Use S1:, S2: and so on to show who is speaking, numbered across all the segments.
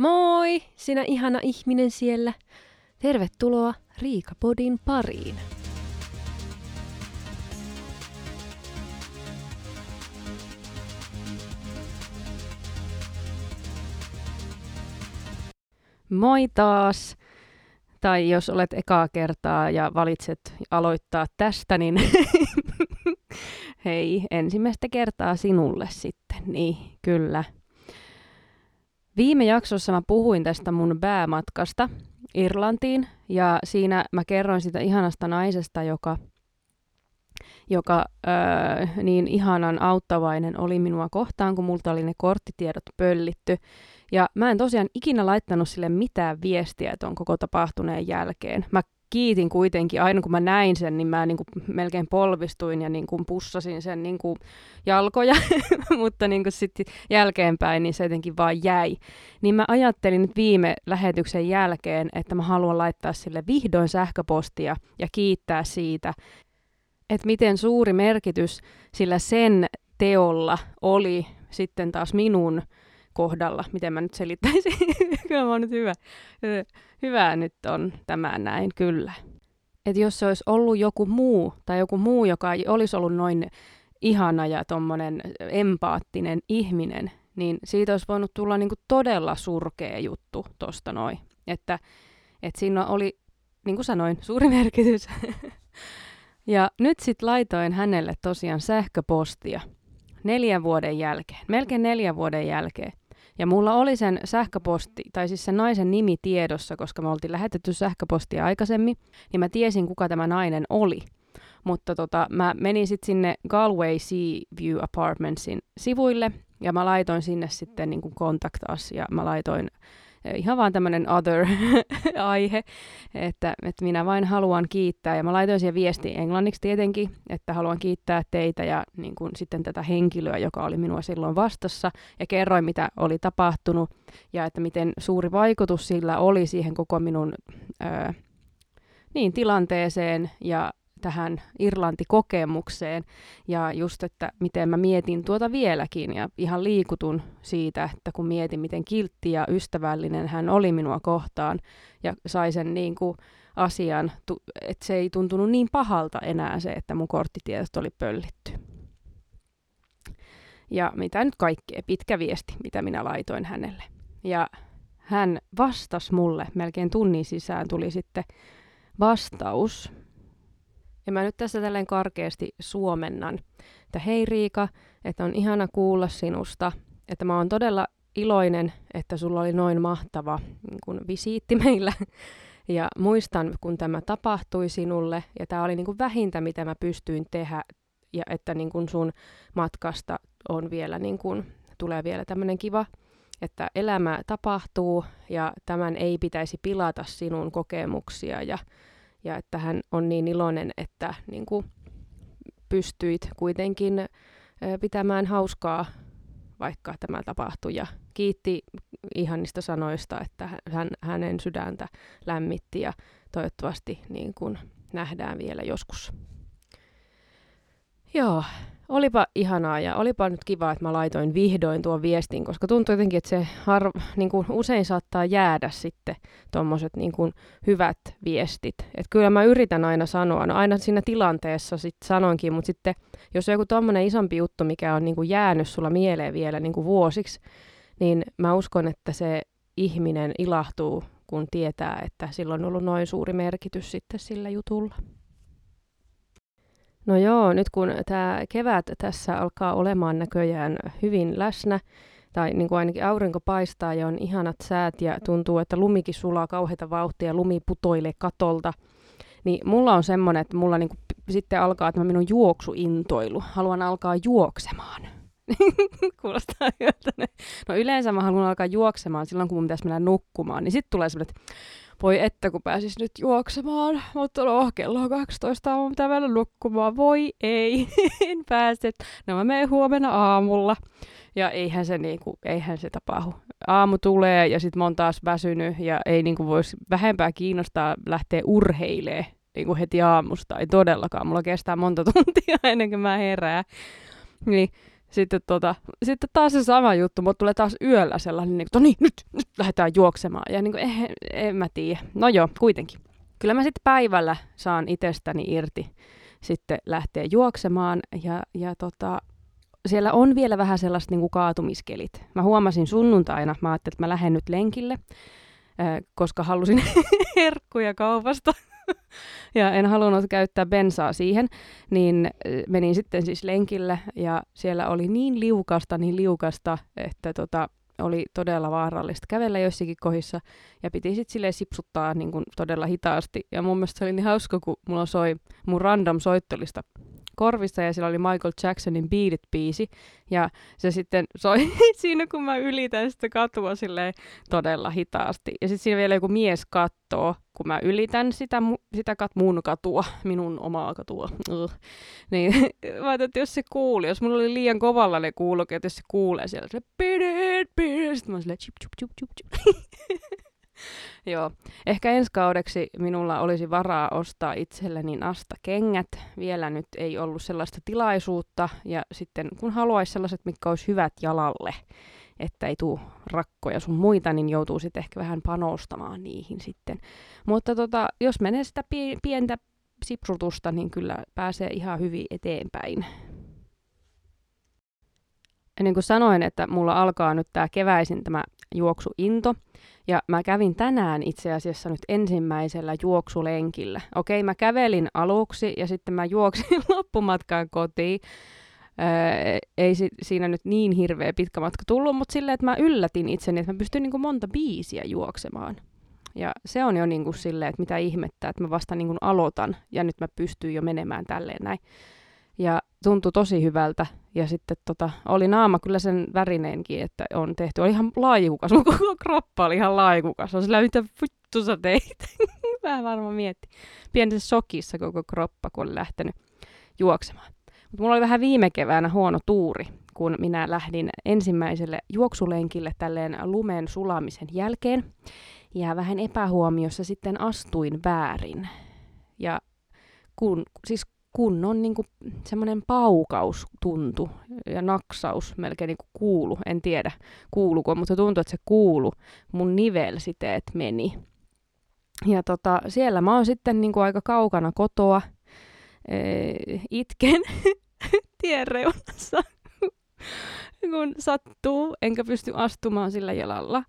S1: Moi, sinä ihana ihminen siellä. Tervetuloa Riikapodin pariin. Moi taas. Tai jos olet ekaa kertaa ja valitset aloittaa tästä, niin hei, ensimmäistä kertaa sinulle sitten. Niin, kyllä. Viime jaksossa mä puhuin tästä mun päämatkasta Irlantiin ja siinä mä kerroin sitä ihanasta naisesta, joka, joka öö, niin ihanan auttavainen oli minua kohtaan, kun multa oli ne korttitiedot pöllitty. Ja mä en tosiaan ikinä laittanut sille mitään viestiä ton koko tapahtuneen jälkeen. Mä kiitin kuitenkin, aina kun mä näin sen, niin mä niin kuin melkein polvistuin ja niin kuin pussasin sen niin kuin jalkoja, mutta niin kuin sitten jälkeenpäin niin se jotenkin vaan jäi. Niin mä ajattelin nyt viime lähetyksen jälkeen, että mä haluan laittaa sille vihdoin sähköpostia ja kiittää siitä, että miten suuri merkitys sillä sen teolla oli sitten taas minun kohdalla, miten mä nyt selittäisin. kyllä mä oon nyt hyvä. Hyvä nyt on tämä näin, kyllä. Et jos se olisi ollut joku muu, tai joku muu, joka olisi ollut noin ihana ja tommonen empaattinen ihminen, niin siitä olisi voinut tulla niinku todella surkea juttu tosta noin. Että et siinä oli, niin kuin sanoin, suuri merkitys. ja nyt sitten laitoin hänelle tosiaan sähköpostia neljän vuoden jälkeen, melkein neljän vuoden jälkeen. Ja mulla oli sen sähköposti, tai siis sen naisen nimi tiedossa, koska me oltiin lähetetty sähköpostia aikaisemmin, niin mä tiesin, kuka tämä nainen oli. Mutta tota, mä menin sitten sinne Galway Sea View Apartmentsin sivuille, ja mä laitoin sinne sitten niin us, ja mä laitoin ihan vaan tämmöinen other-aihe, että, että minä vain haluan kiittää. Ja mä laitoin siihen viesti englanniksi tietenkin, että haluan kiittää teitä ja niin kuin sitten tätä henkilöä, joka oli minua silloin vastassa. Ja kerroin, mitä oli tapahtunut ja että miten suuri vaikutus sillä oli siihen koko minun ää, niin, tilanteeseen ja tähän Irlanti-kokemukseen ja just, että miten mä mietin tuota vieläkin ja ihan liikutun siitä, että kun mietin, miten kiltti ja ystävällinen hän oli minua kohtaan ja sai sen niin kuin asian, että se ei tuntunut niin pahalta enää se, että mun korttitiedot oli pöllitty. Ja mitä nyt kaikkea, pitkä viesti, mitä minä laitoin hänelle. Ja hän vastasi mulle, melkein tunnin sisään tuli sitten vastaus, ja mä nyt tässä tälleen karkeasti suomennan, että hei Riika, että on ihana kuulla sinusta, että mä oon todella iloinen, että sulla oli noin mahtava niin kun visiitti meillä. Ja muistan, kun tämä tapahtui sinulle, ja tämä oli niin kuin vähintä, mitä mä pystyin tehdä, ja että niin kuin sun matkasta on vielä, niin kuin, tulee vielä tämmöinen kiva, että elämä tapahtuu, ja tämän ei pitäisi pilata sinun kokemuksia, ja ja että hän on niin iloinen, että niin kuin pystyit kuitenkin pitämään hauskaa, vaikka tämä tapahtui. Ja kiitti ihanista sanoista, että hän, hänen sydäntä lämmitti ja toivottavasti niin kuin nähdään vielä joskus. Joo, olipa ihanaa ja olipa nyt kiva, että mä laitoin vihdoin tuon viestin, koska tuntuu jotenkin, että se har, niin kuin usein saattaa jäädä sitten tuommoiset niin hyvät viestit. Et kyllä mä yritän aina sanoa, no aina siinä tilanteessa sitten sanoinkin, mutta sitten jos on joku tuommoinen isompi juttu, mikä on niin kuin jäänyt sulla mieleen vielä niin kuin vuosiksi, niin mä uskon, että se ihminen ilahtuu, kun tietää, että sillä on ollut noin suuri merkitys sitten sillä jutulla. No joo, nyt kun tämä kevät tässä alkaa olemaan näköjään hyvin läsnä, tai niin kuin ainakin aurinko paistaa ja on ihanat säät ja tuntuu, että lumikin sulaa kauheita vauhtia, lumi putoilee katolta, niin mulla on semmoinen, että mulla niin kuin sitten alkaa tämä minun juoksuintoilu. Haluan alkaa juoksemaan. Kuulostaa hyvältä. No yleensä mä haluan alkaa juoksemaan silloin, kun mun pitäisi mennä nukkumaan. Niin sitten tulee semmoinen, että voi että kun pääsis nyt juoksemaan, mutta no kello on 12 aamu, pitää mennä nukkumaan. Voi ei, en pääse. No mä menen huomenna aamulla. Ja eihän se, niinku, eihän se tapahdu. Aamu tulee ja sitten mä oon taas väsynyt ja ei niinku voisi vähempää kiinnostaa lähteä urheilee niinku heti aamusta. Ei todellakaan. Mulla kestää monta tuntia ennen kuin mä herään. Niin sitten, tota, sitten taas se sama juttu, mutta tulee taas yöllä sellainen, niin kuin, no niin, nyt, nyt lähdetään juoksemaan. Ja niin kuin, eh, en mä tiedä. No joo, kuitenkin. Kyllä mä sitten päivällä saan itsestäni irti sitten lähteä juoksemaan. Ja, ja tota, siellä on vielä vähän sellaiset niin kuin kaatumiskelit. Mä huomasin sunnuntaina, mä ajattelin, että mä lähden nyt lenkille, koska halusin herkkuja kaupasta. ja en halunnut käyttää bensaa siihen, niin menin sitten siis lenkille ja siellä oli niin liukasta, niin liukasta, että tota, oli todella vaarallista kävellä joissakin kohdissa ja piti sitten silleen sipsuttaa niin kuin todella hitaasti. Ja mun mielestä se oli niin hauska, kun mulla soi mun random soittolista korvissa ja siellä oli Michael Jacksonin Beat It-biisi. Ja se sitten soi siinä, kun mä ylitän sitä katua silleen todella hitaasti. Ja sitten siinä vielä joku mies kattoo, kun mä ylitän sitä, sitä kat, mun katua, minun omaa katua. Niin mä että jos se kuuli, jos mulla oli liian kovalla ne kuulokkeet, jos se kuulee siellä, se beat it, beat it. Sitten mä oon silleen, chip, chip, chip, chip, chip. Joo. Ehkä ensi kaudeksi minulla olisi varaa ostaa itselleni asta kengät. Vielä nyt ei ollut sellaista tilaisuutta. Ja sitten kun haluaisi sellaiset, mitkä olisi hyvät jalalle, että ei tule rakkoja sun muita, niin joutuu sitten ehkä vähän panostamaan niihin sitten. Mutta tota, jos menee sitä pientä sipsutusta, niin kyllä pääsee ihan hyvin eteenpäin. Ja niin kuin sanoin, että mulla alkaa nyt tämä keväisin tämä juoksuinto. Ja mä kävin tänään itse asiassa nyt ensimmäisellä juoksulenkillä. Okei, mä kävelin aluksi ja sitten mä juoksin loppumatkaan kotiin. Öö, ei si- siinä nyt niin hirveä pitkä matka tullut, mutta silleen, että mä yllätin itseni, että mä pystyn niin kuin monta biisiä juoksemaan. Ja se on jo niin kuin silleen, että mitä ihmettä, että mä vasta niin kuin aloitan ja nyt mä pystyn jo menemään tälleen näin. Ja tuntui tosi hyvältä. Ja sitten tota, oli naama kyllä sen värineenkin, että on tehty. Oli ihan laajikukas, mun koko kroppa oli ihan laajikukas. On sillä, mitä vittu sä teit? Vähän varmaan mietti. Pienessä sokissa koko kroppa, kun oli lähtenyt juoksemaan. Mutta mulla oli vähän viime keväänä huono tuuri, kun minä lähdin ensimmäiselle juoksulenkille tälleen lumen sulamisen jälkeen. Ja vähän epähuomiossa sitten astuin väärin. Ja kun, siis kunnon niin kuin, semmoinen paukaus tuntu ja naksaus melkein niin kuin kuulu. En tiedä kuuluko, mutta tuntui, että se kuulu. Mun nivelsiteet meni. Ja tota, siellä mä oon sitten niin kuin aika kaukana kotoa. Ee, itken tien reunassa, kun sattuu, enkä pysty astumaan sillä jalalla.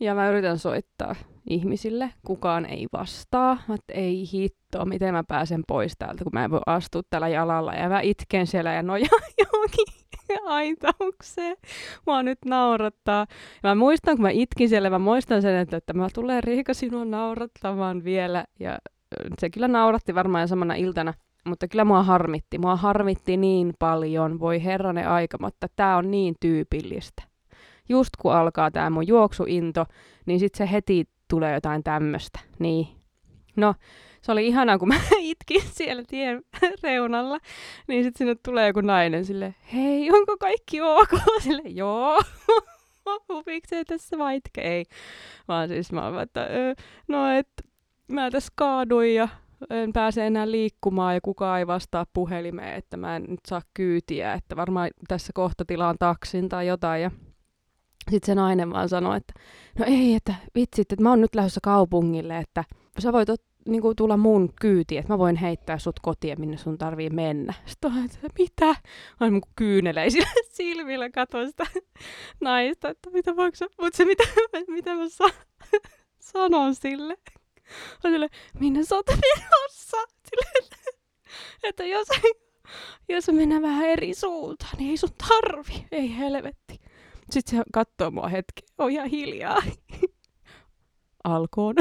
S1: Ja mä yritän soittaa ihmisille, kukaan ei vastaa, että ei hitto, miten mä pääsen pois täältä, kun mä en voi astua tällä jalalla. Ja mä itken siellä ja nojaan johonkin aitaukseen. Mua nyt naurattaa. Ja mä muistan, kun mä itkin siellä, mä muistan sen, että, että mä tulen Riika sinua naurattamaan vielä. Ja se kyllä nauratti varmaan samana iltana. Mutta kyllä mua harmitti. Mua harmitti niin paljon. Voi herranen aika, mutta tää on niin tyypillistä just kun alkaa tämä mun juoksuinto, niin sitten se heti tulee jotain tämmöistä. Niin. No, se oli ihanaa, kun mä itkin siellä tien reunalla, niin sitten sinne tulee joku nainen sille, hei, onko kaikki ok? Sille, joo. Hupikseen tässä vai Ei. Vaan siis mä oon, että no, että mä tässä kaaduin ja en pääse enää liikkumaan ja kukaan ei vastaa puhelimeen, että mä en nyt saa kyytiä, että varmaan tässä kohta tilaan taksin tai jotain. Ja sitten se nainen vaan sanoi, että no ei, että vitsit, että mä oon nyt lähdössä kaupungille, että sä voit ot, niin kuin, tulla mun kyytiin, että mä voin heittää sut kotiin, minne sun tarvii mennä. Sitten on, että mitä? Mä mun kyyneleisillä silmillä katsoin sitä naista, että mitä voiko sä, mutta se mitä, mitä mä sa, sanon sille. Mä sille, minne sä oot menossa? Sille, että jos, jos mennään vähän eri suuntaan, niin ei sun tarvi. Ei helvetti. Sitten se katsoo mua hetki. On ihan hiljaa. Alkoon.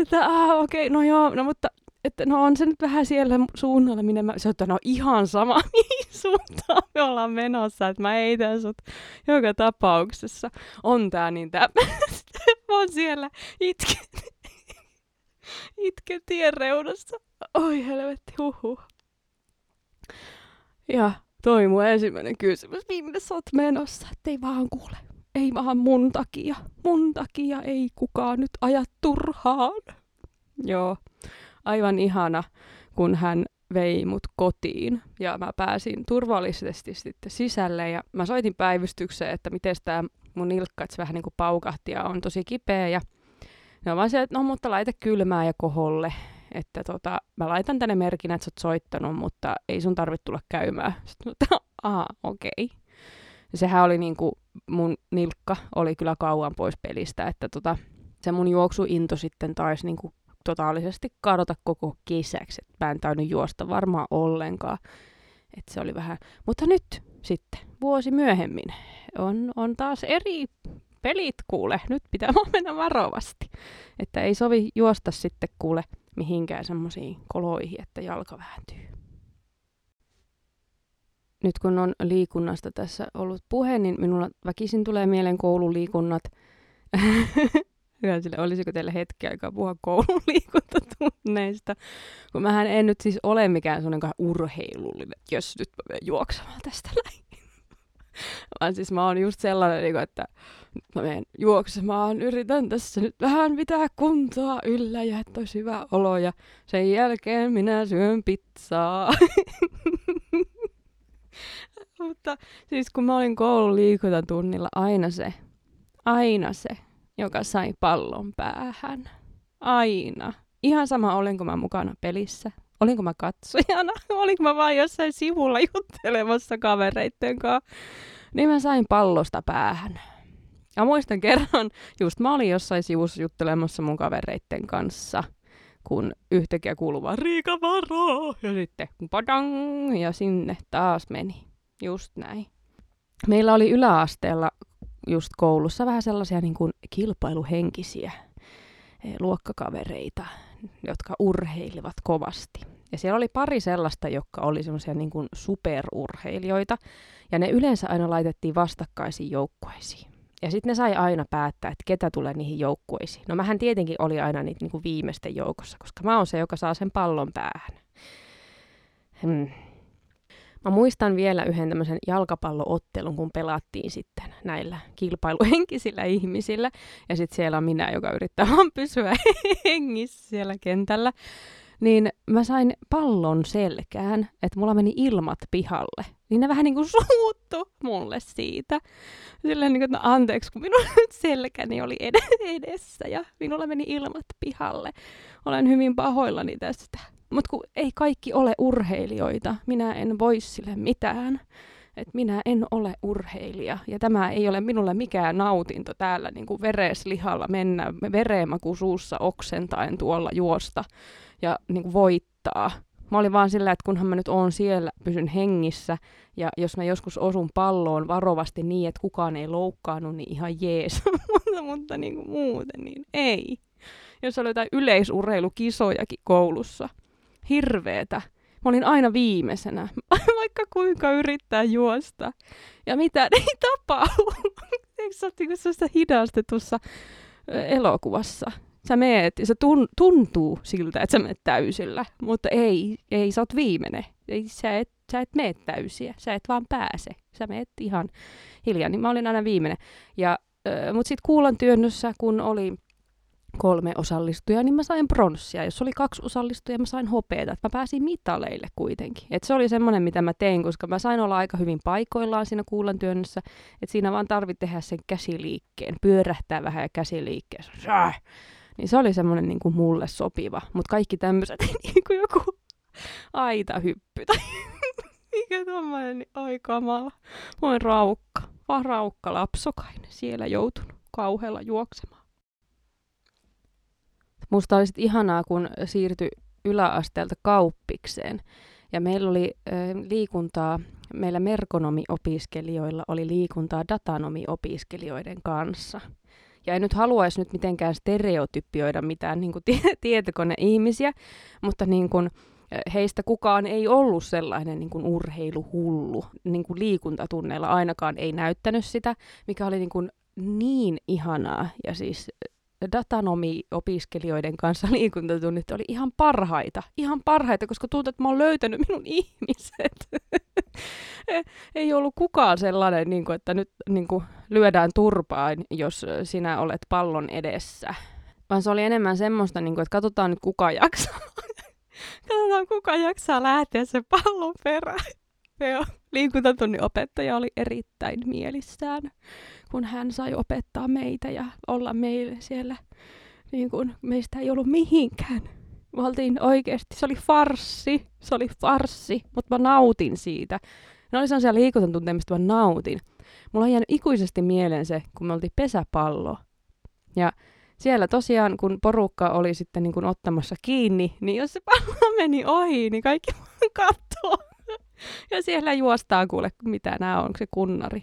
S1: että, ah, okei, no joo, no mutta että no on se nyt vähän siellä suunnalla, minne mä, se on, no ihan sama, mihin suuntaan me ollaan menossa, että mä heitän sut joka tapauksessa. On tää niin tää, mä oon siellä itken, itken tien reunassa. Oi helvetti, huhu. Ja toi mun ensimmäinen kysymys, minne sä oot menossa, ettei vaan kuule. Ei vaan mun takia, mun takia ei kukaan nyt aja turhaan. Joo, aivan ihana, kun hän vei mut kotiin ja mä pääsin turvallisesti sitten sisälle ja mä soitin päivystykseen, että miten tämä mun nilkka, että se vähän niin kuin paukahti ja on tosi kipeä ja ne on vaan se, että no mutta laita kylmää ja koholle, että tota, mä laitan tänne merkin, että sä oot soittanut, mutta ei sun tarvitse tulla käymään. Sitten mä aha, okei. Okay. Sehän oli niinku, mun nilkka oli kyllä kauan pois pelistä, että tota, se mun juoksuinto sitten taisi niinku totaalisesti kadota koko kesäksi. Et mä en tainnut juosta varmaan ollenkaan. Et se oli vähän... Mutta nyt sitten, vuosi myöhemmin, on, on taas eri pelit kuule. Nyt pitää mennä varovasti. Että ei sovi juosta sitten kuule mihinkään semmoisiin koloihin, että jalka vääntyy. Nyt kun on liikunnasta tässä ollut puhe, niin minulla väkisin tulee mieleen koululiikunnat. sille, olisiko teillä hetki aikaa puhua koulun liikuntatunneista, kun mähän en nyt siis ole mikään sellainen urheilullinen, jos nyt mä menen juoksemaan tästä näin. Vaan siis mä oon just sellainen, niinku, että mä menen juoksemaan, yritän tässä nyt vähän pitää kuntoa yllä ja että olisi hyvä olo ja sen jälkeen minä syön pizzaa. Mutta siis kun mä olin koulun liikuntatunnilla, aina se, aina se, joka sai pallon päähän. Aina. Ihan sama, olenko mä mukana pelissä, olinko mä katsojana, olinko mä vain jossain sivulla juttelemassa kavereitten kanssa. Niin mä sain pallosta päähän. Ja muistan kerran, just mä olin jossain sivussa juttelemassa mun kavereitten kanssa, kun yhtäkkiä kuului vaan Riika varo! Ja sitten padang! Ja sinne taas meni. Just näin. Meillä oli yläasteella just koulussa vähän sellaisia niin kuin kilpailuhenkisiä eh, luokkakavereita, jotka urheilivat kovasti. Ja siellä oli pari sellaista, jotka oli semmoisia niin kuin superurheilijoita, ja ne yleensä aina laitettiin vastakkaisiin joukkueisiin. Ja sitten ne sai aina päättää, että ketä tulee niihin joukkueisiin. No mähän tietenkin oli aina niitä niin kuin viimeisten joukossa, koska mä oon se, joka saa sen pallon päähän. Hmm. Mä muistan vielä yhden tämmöisen jalkapalloottelun, kun pelattiin sitten näillä kilpailuhenkisillä ihmisillä. Ja sitten siellä on minä, joka yrittää vaan pysyä hengissä siellä kentällä. Niin mä sain pallon selkään, että mulla meni ilmat pihalle. Niin ne vähän niin kuin suuttu mulle siitä. Silleen niin kuin, että no anteeksi, kun minun selkäni oli edessä ja minulla meni ilmat pihalle. Olen hyvin pahoillani tästä. Mutta kun ei kaikki ole urheilijoita, minä en voi sille mitään. Et minä en ole urheilija ja tämä ei ole minulle mikään nautinto täällä niin kuin vereslihalla mennä vereemaku suussa oksentaen tuolla juosta ja niin kuin voittaa. Mä olin vaan sillä, että kunhan mä nyt oon siellä, pysyn hengissä, ja jos mä joskus osun palloon varovasti niin, että kukaan ei loukkaannut, niin ihan jees. mutta, mutta niin kuin muuten, niin ei. Jos oli jotain yleisurheilukisojakin koulussa, hirveetä. Mä olin aina viimeisenä, vaikka kuinka yrittää juosta. Ja mitä ei tapahdu. Eikö se ole niinku hidastetussa elokuvassa? Sä meet, se tun, tuntuu siltä, että sä meet täysillä, mutta ei, ei, sä oot viimeinen. Ei, sä, et, sä et mene täysiä, sä et vaan pääse. Sä meet ihan hiljaa, niin mä olin aina viimeinen. Ja, äh, mutta sitten kuulan työnnössä, kun oli kolme osallistujaa, niin mä sain pronssia. Jos oli kaksi osallistujaa, mä sain hopeeta. Mä pääsin mitaleille kuitenkin. Et se oli semmoinen, mitä mä tein, koska mä sain olla aika hyvin paikoillaan siinä kuulan työnnössä. Että siinä vaan tarvitsi tehdä sen käsiliikkeen, pyörähtää vähän ja käsiliikkeen. Niin se oli semmoinen niin kuin mulle sopiva. Mutta kaikki tämmöiset, niin kuin joku aitahyppy tai mikä tommoinen, niin oi kamala. Olen raukka, vaan raukka lapsokainen siellä joutunut kauhealla juoksemaan. Musta oli ihanaa, kun siirtyi yläasteelta kauppikseen. Ja meillä oli ö, liikuntaa, meillä merkonomiopiskelijoilla oli liikuntaa datanomiopiskelijoiden kanssa – ja en nyt haluaisi nyt mitenkään stereotypioida mitään niin kuin tietokoneihmisiä, mutta niin kuin, heistä kukaan ei ollut sellainen niin kuin urheiluhullu. Niin kuin liikuntatunneilla ainakaan ei näyttänyt sitä, mikä oli niin, kuin niin ihanaa. Ja siis datanomi-opiskelijoiden kanssa liikuntatunnit oli ihan parhaita. Ihan parhaita, koska tuntuu, että mä oon löytänyt minun ihmiset. Ei ollut kukaan sellainen, niin kuin, että nyt niin kuin, lyödään turpaan, jos sinä olet pallon edessä. Vaan se oli enemmän semmoista, niin kuin, että katsotaan nyt kuka jaksaa. Katsotaan, kuka jaksaa lähteä sen pallon perään. Joo, liikuntatunnin opettaja oli erittäin mielissään, kun hän sai opettaa meitä ja olla meille siellä. Niin kuin meistä ei ollut mihinkään. Me oltiin oikeasti, se oli farssi, se oli farssi, mutta mä nautin siitä. Ne oli sellaisia liikuntatunteja, mistä mä nautin. Mulla on jäänyt ikuisesti mieleen se, kun me oltiin pesäpallo. Ja siellä tosiaan, kun porukka oli sitten niin kuin ottamassa kiinni, niin jos se pallo meni ohi, niin kaikki katsoo. Ja siellä juostaan kuule, mitä nämä on, se kunnari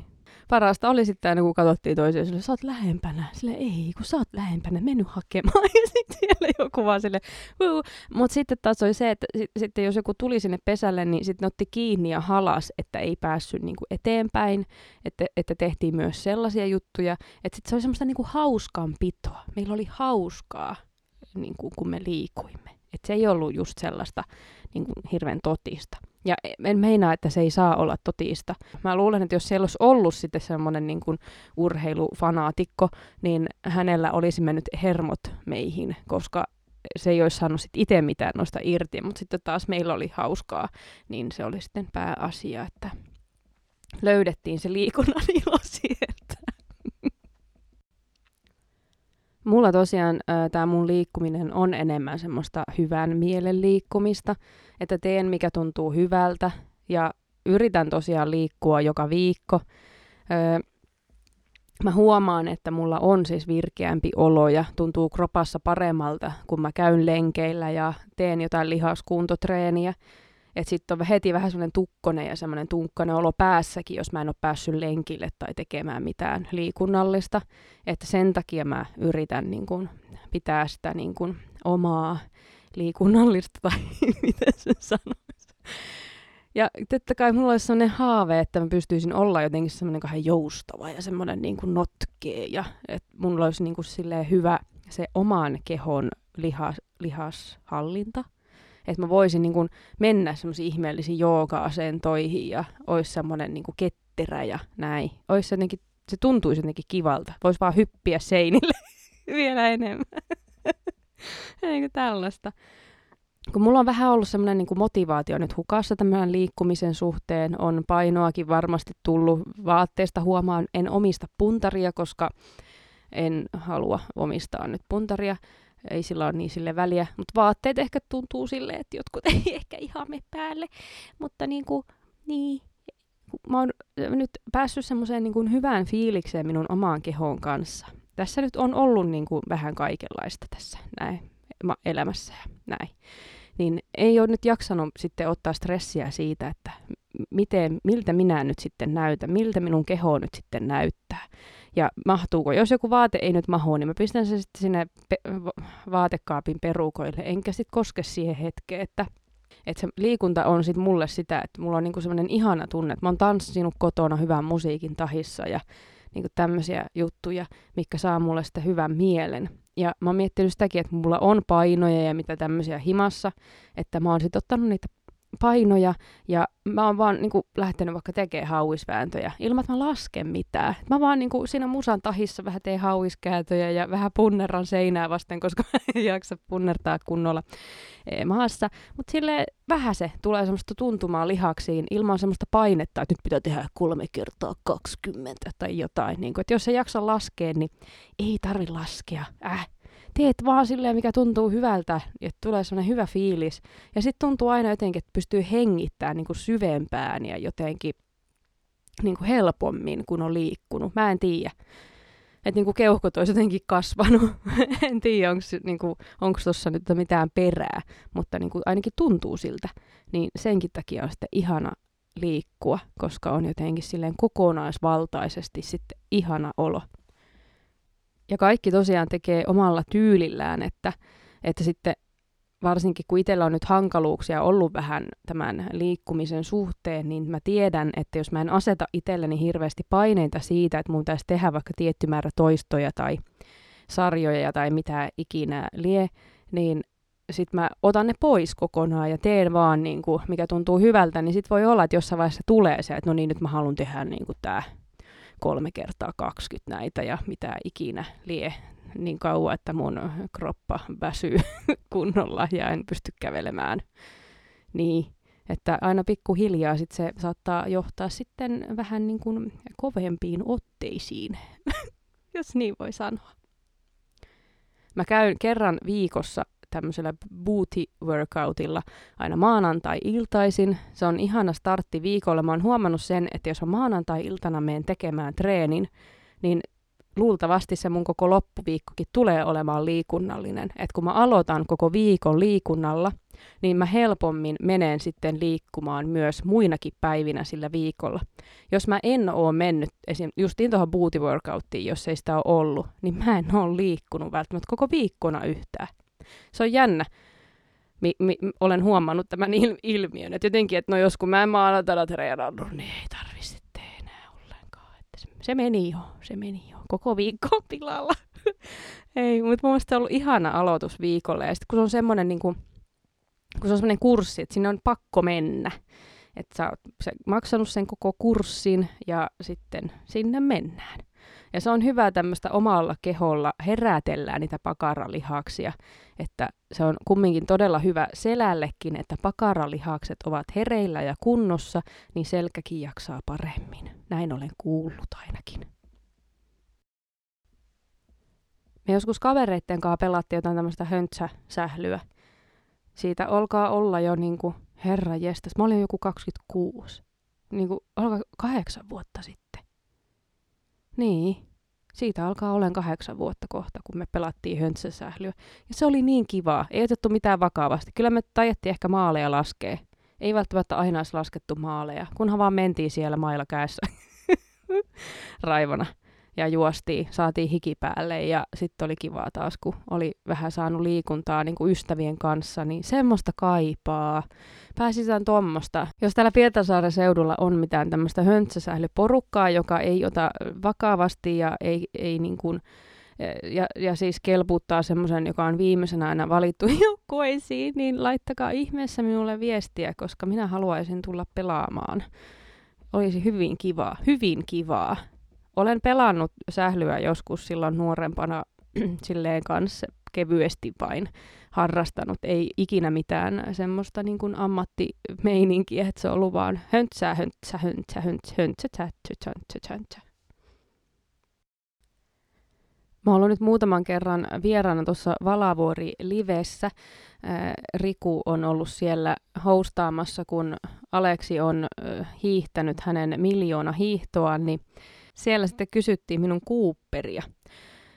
S1: parasta oli sitten aina, kun katsottiin toisiaan, sille, sä oot lähempänä. Sille ei, kun sä oot lähempänä, mennyt hakemaan. Ja sitten siellä joku vaan sille, Mutta sitten taas oli se, että sit, sitten jos joku tuli sinne pesälle, niin sitten otti kiinni ja halas, että ei päässyt niinku eteenpäin. Että, että tehtiin myös sellaisia juttuja. Että sitten se oli semmoista niinku hauskanpitoa. Meillä oli hauskaa, niinku, kun me liikuimme. Että se ei ollut just sellaista niinku, hirveän totista. Ja en meinaa, että se ei saa olla totista. Mä luulen, että jos siellä olisi ollut sitten semmoinen niin kuin urheilufanaatikko, niin hänellä olisi mennyt hermot meihin, koska se ei olisi saanut sit itse mitään noista irti, mutta sitten taas meillä oli hauskaa, niin se oli sitten pääasia, että löydettiin se liikunnan ilo sieltä. Mulla tosiaan tämä mun liikkuminen on enemmän semmoista hyvän mielen liikkumista, että teen mikä tuntuu hyvältä ja yritän tosiaan liikkua joka viikko. Mä huomaan, että mulla on siis virkeämpi olo ja tuntuu kropassa paremmalta, kun mä käyn lenkeillä ja teen jotain lihaskuntotreeniä. Että sitten on heti vähän semmoinen tukkonen ja semmoinen tunkkainen olo päässäkin, jos mä en ole päässyt lenkille tai tekemään mitään liikunnallista. Että sen takia mä yritän niin kun, pitää sitä niin kun, omaa liikunnallista tai miten se sanoisi. Ja totta kai mulla olisi sellainen haave, että mä pystyisin olla jotenkin semmoinen kahden joustava ja semmoinen niin kuin notkee ja että mulla olisi niin kuin silleen hyvä se oman kehon lihas, lihashallinta. Että mä voisin niin kuin mennä semmoisiin ihmeellisiin jooga-asentoihin ja olisi semmoinen niin kuin ketterä ja näin. Olisi jotenkin, se tuntuisi jotenkin kivalta. Voisi vaan hyppiä seinille vielä enemmän. kuin tällaista. Kun mulla on vähän ollut semmoinen niin motivaatio nyt hukassa tämän liikkumisen suhteen, on painoakin varmasti tullut vaatteesta huomaan, en omista puntaria, koska en halua omistaa nyt puntaria, ei sillä ole niin sille väliä, mutta vaatteet ehkä tuntuu silleen, että jotkut ei ehkä ihan me päälle, mutta niin kuin, niin, mä oon nyt päässyt semmoiseen niin hyvään fiilikseen minun omaan kehoon kanssa. Tässä nyt on ollut niin kuin vähän kaikenlaista tässä näin elämässä ja näin. Niin ei ole nyt jaksanut sitten ottaa stressiä siitä, että miten, miltä minä nyt sitten näytän, miltä minun keho nyt sitten näyttää. Ja mahtuuko, jos joku vaate ei nyt mahu, niin mä pistän se sitten sinne pe- vaatekaapin perukoille, enkä sitten koske siihen hetkeen, että että se liikunta on sitten mulle sitä, että mulla on niinku semmoinen ihana tunne, että mä oon tanssinut kotona hyvän musiikin tahissa ja niinku tämmöisiä juttuja, mikä saa mulle sitä hyvän mielen. Ja mä oon miettinyt sitäkin, että mulla on painoja ja mitä tämmöisiä himassa, että mä oon sitten ottanut niitä painoja ja mä oon vaan niin kuin, lähtenyt vaikka tekemään hauisvääntöjä ilman, että mä lasken mitään. Mä vaan niin kuin, siinä musan tahissa vähän teen hauiskääntöjä ja vähän punnerran seinää vasten, koska mä en jaksa punnertaa kunnolla e, maassa. Mutta sille vähän se tulee semmoista tuntumaa lihaksiin ilman semmoista painetta, että nyt pitää tehdä kolme kertaa 20 tai jotain. Niin kuin, että jos se jaksa laskea, niin ei tarvi laskea. Äh, teet vaan silleen, mikä tuntuu hyvältä, että tulee semmoinen hyvä fiilis. Ja sitten tuntuu aina jotenkin, että pystyy hengittämään niin kuin syvempään ja jotenkin niin kuin helpommin, kun on liikkunut. Mä en tiedä. Että niin kuin keuhkot olisi jotenkin kasvanut. en tiedä, onko niinku, tuossa nyt mitään perää, mutta niin kuin ainakin tuntuu siltä. Niin senkin takia on sitten ihana liikkua, koska on jotenkin silleen kokonaisvaltaisesti sitten ihana olo. Ja kaikki tosiaan tekee omalla tyylillään, että, että sitten varsinkin kun itsellä on nyt hankaluuksia ollut vähän tämän liikkumisen suhteen, niin mä tiedän, että jos mä en aseta itselleni hirveästi paineita siitä, että mun pitäisi tehdä vaikka tietty määrä toistoja tai sarjoja tai mitä ikinä lie, niin sitten mä otan ne pois kokonaan ja teen vaan, niin kuin, mikä tuntuu hyvältä, niin sitten voi olla, että jossain vaiheessa tulee se, että no niin, nyt mä haluan tehdä niin kuin tämä kolme kertaa 20 näitä ja mitä ikinä lie niin kauan, että mun kroppa väsyy kunnolla ja en pysty kävelemään. Niin, että aina pikkuhiljaa sit se saattaa johtaa sitten vähän niin kuin kovempiin otteisiin, jos niin voi sanoa. Mä käyn kerran viikossa tämmöisellä booty workoutilla aina maanantai-iltaisin. Se on ihana startti viikolla. Mä oon huomannut sen, että jos mä maanantai-iltana menen tekemään treenin, niin luultavasti se mun koko loppuviikkokin tulee olemaan liikunnallinen. Et kun mä aloitan koko viikon liikunnalla, niin mä helpommin menen sitten liikkumaan myös muinakin päivinä sillä viikolla. Jos mä en oo mennyt esim. justiin tuohon booty workouttiin, jos ei sitä ole ollut, niin mä en ole liikkunut välttämättä koko viikkona yhtään. Se on jännä. Mi- mi- olen huomannut tämän il- ilmiön, että jotenkin, että no jos kun mä en maanantaina treenannut, niin ei tarvi sitten enää ollenkaan. Että se, se meni jo, se meni jo. Koko viikko pilalla. ei, mutta mun mielestä on ollut ihana aloitus viikolle. Ja sitten kun se on semmoinen niin kuin, kun se on semmoinen kurssi, että sinne on pakko mennä. Että sä oot maksanut sen koko kurssin ja sitten sinne mennään. Ja se on hyvä tämmöistä omalla keholla herätellään niitä pakaralihaksia, että se on kumminkin todella hyvä selällekin, että pakaralihakset ovat hereillä ja kunnossa, niin selkäkin jaksaa paremmin. Näin olen kuullut ainakin. Me joskus kavereitten kanssa pelattiin jotain tämmöistä höntsäsählyä. Siitä olkaa olla jo niin kuin, herra jestas, mä olin joku 26. Niin kuin, olkaa kahdeksan vuotta sitten. Niin, siitä alkaa olen kahdeksan vuotta kohta, kun me pelattiin höntsäsählyä. Ja se oli niin kivaa, ei otettu mitään vakavasti. Kyllä me tajettiin ehkä maaleja laskee. Ei välttämättä aina olisi laskettu maaleja, kunhan vaan mentiin siellä mailla käessä raivona ja juostiin, saatiin hiki päälle ja sitten oli kivaa taas, kun oli vähän saanut liikuntaa niin ystävien kanssa, niin semmoista kaipaa. Pääsitään tuommoista. Jos täällä Pietarsaaren seudulla on mitään tämmöistä höntsäsählyporukkaa, joka ei ota vakavasti ja ei, ei niin kuin, ja, ja siis kelputtaa semmoisen, joka on viimeisenä aina valittu joukkueisiin, niin laittakaa ihmeessä minulle viestiä, koska minä haluaisin tulla pelaamaan. Olisi hyvin kivaa, hyvin kivaa. Olen pelannut sählyä joskus silloin nuorempana silleen kanssa kevyesti vain harrastanut. Ei ikinä mitään semmoista niin kuin ammattimeininkiä, että se on ollut vaan höntsää, höntsää, höntsää, höntsää, höntsää, höntsää, höntsää, höntsää. Mä oon nyt muutaman kerran vieraana tuossa Valavuori livessä. Riku on ollut siellä hostaamassa, kun Aleksi on hiihtänyt hänen miljoona hiihtoaan, niin siellä sitten kysyttiin minun Cooperia.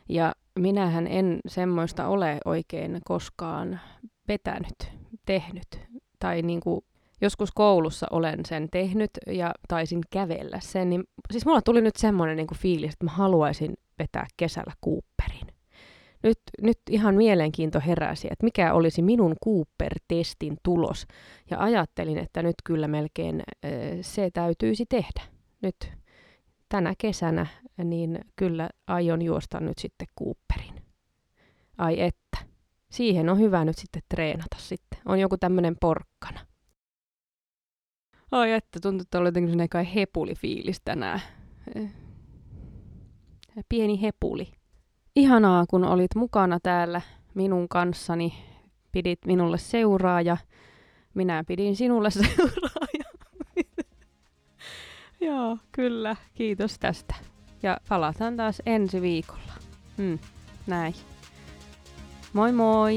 S1: Ja minähän en semmoista ole oikein koskaan vetänyt, tehnyt. Tai niin kuin joskus koulussa olen sen tehnyt ja taisin kävellä sen. Niin, siis mulla tuli nyt semmoinen niin kuin fiilis, että mä haluaisin vetää kesällä Cooperin. Nyt, nyt ihan mielenkiinto heräsi, että mikä olisi minun Cooper-testin tulos. Ja ajattelin, että nyt kyllä melkein se täytyisi tehdä. Nyt tänä kesänä, niin kyllä aion juosta nyt sitten Cooperin. Ai että. Siihen on hyvä nyt sitten treenata sitten. On joku tämmöinen porkkana. Ai että, tuntuu, että oli jotenkin kai hepuli-fiilis tänään. Eh. Pieni hepuli. Ihanaa, kun olit mukana täällä minun kanssani. Pidit minulle seuraa ja minä pidin sinulle seuraa. Joo, kyllä. Kiitos tästä. Ja palataan taas ensi viikolla. Mm, näin. Moi moi!